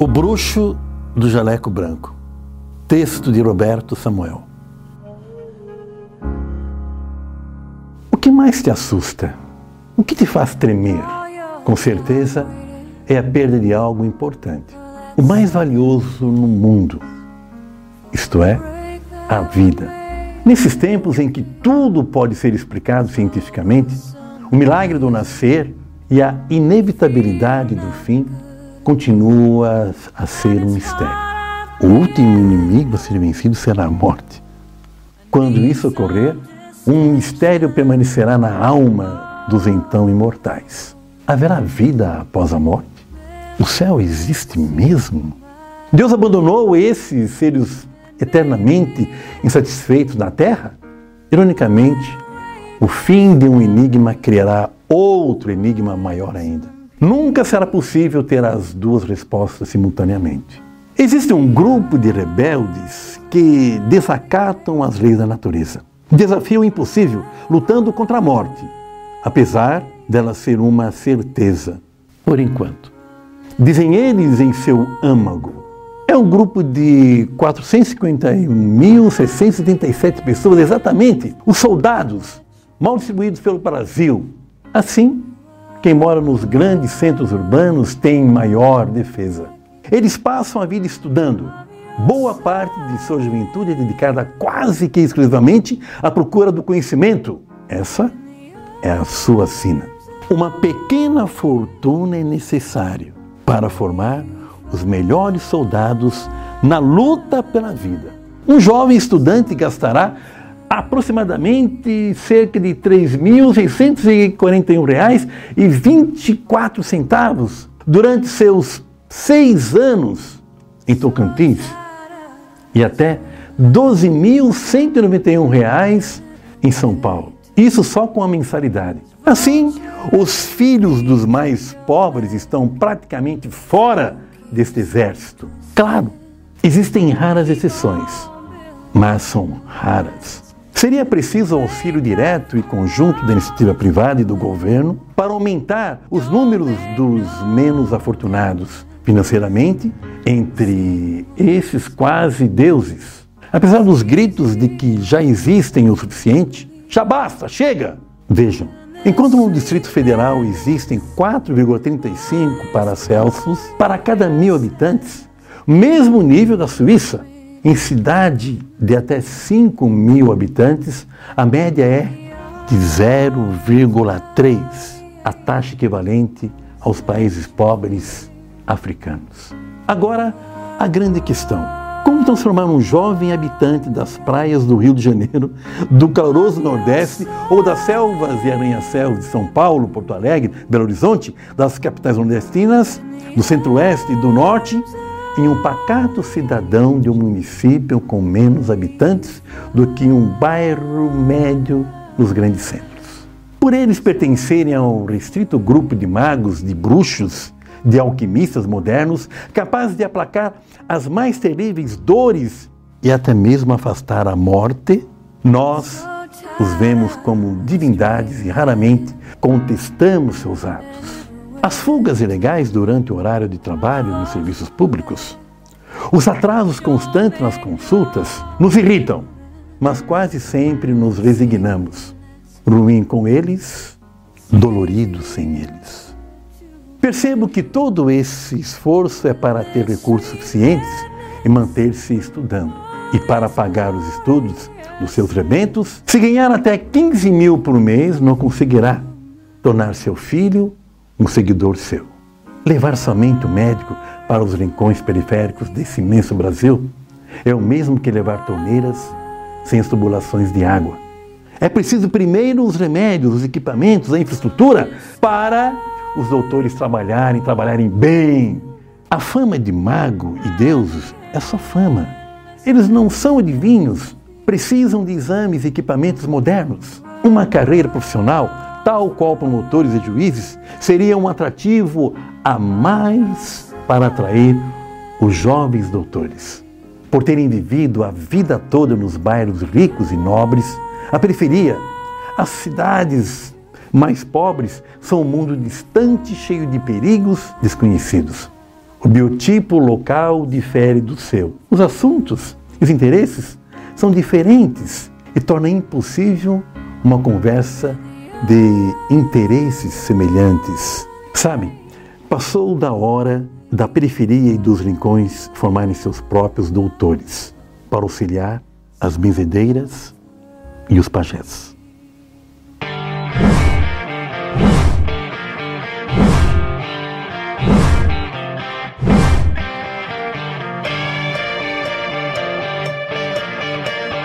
O Bruxo do Jaleco Branco. Texto de Roberto Samuel. O que mais te assusta? O que te faz tremer? Com certeza é a perda de algo importante, o mais valioso no mundo, isto é, a vida. Nesses tempos em que tudo pode ser explicado cientificamente, o milagre do nascer e a inevitabilidade do fim continua a ser um mistério. O último inimigo a ser vencido será a morte. Quando isso ocorrer, um mistério permanecerá na alma dos então imortais. Haverá vida após a morte? O céu existe mesmo? Deus abandonou esses seres eternamente insatisfeitos na terra? Ironicamente, o fim de um enigma criará outro enigma maior ainda. Nunca será possível ter as duas respostas simultaneamente. Existe um grupo de rebeldes que desacatam as leis da natureza. Desafio impossível, lutando contra a morte, apesar dela ser uma certeza, por enquanto. Dizem eles em seu âmago. É um grupo de 451.677 pessoas, exatamente, os soldados mal distribuídos pelo Brasil. Assim, quem mora nos grandes centros urbanos tem maior defesa. Eles passam a vida estudando. Boa parte de sua juventude é dedicada quase que exclusivamente à procura do conhecimento. Essa é a sua sina. Uma pequena fortuna é necessário para formar os melhores soldados na luta pela vida. Um jovem estudante gastará aproximadamente cerca de R$ 3.641,24 durante seus seis anos em Tocantins e até R$ 12.191 em São Paulo. Isso só com a mensalidade. Assim, os filhos dos mais pobres estão praticamente fora deste exército. Claro, existem raras exceções, mas são raras. Seria preciso auxílio direto e conjunto da iniciativa privada e do governo para aumentar os números dos menos afortunados financeiramente entre esses quase deuses. Apesar dos gritos de que já existem o suficiente, já basta, chega! Vejam, enquanto no Distrito Federal existem 4,35 Paracelsos para cada mil habitantes, mesmo nível da Suíça, em cidade de até 5 mil habitantes, a média é de 0,3, a taxa equivalente aos países pobres africanos. Agora, a grande questão: como transformar um jovem habitante das praias do Rio de Janeiro, do caloroso Nordeste ou das selvas e arranha-céus de São Paulo, Porto Alegre, Belo Horizonte, das capitais nordestinas, do Centro-Oeste e do Norte, em um pacato cidadão de um município com menos habitantes do que um bairro médio nos grandes centros. Por eles pertencerem ao restrito grupo de magos, de bruxos, de alquimistas modernos, capazes de aplacar as mais terríveis dores e até mesmo afastar a morte, nós os vemos como divindades e raramente contestamos seus atos. As fugas ilegais durante o horário de trabalho nos serviços públicos, os atrasos constantes nas consultas nos irritam, mas quase sempre nos resignamos. Ruim com eles, dolorido sem eles. Percebo que todo esse esforço é para ter recursos suficientes e manter-se estudando. E para pagar os estudos dos seus rebentos, se ganhar até 15 mil por mês, não conseguirá tornar seu filho um seguidor seu. Levar somente o médico para os rincões periféricos desse imenso Brasil é o mesmo que levar torneiras sem as tubulações de água. É preciso primeiro os remédios, os equipamentos, a infraestrutura para os doutores trabalharem, trabalharem bem. A fama de mago e deuses é só fama. Eles não são adivinhos, precisam de exames e equipamentos modernos. Uma carreira profissional tal qual promotores e juízes, seria um atrativo a mais para atrair os jovens doutores. Por terem vivido a vida toda nos bairros ricos e nobres, a periferia, as cidades mais pobres são um mundo distante, cheio de perigos desconhecidos. O biotipo local difere do seu. Os assuntos e os interesses são diferentes e torna impossível uma conversa de interesses semelhantes. Sabe, passou da hora da periferia e dos rincões formarem seus próprios doutores para auxiliar as benzedeiras e os pajés.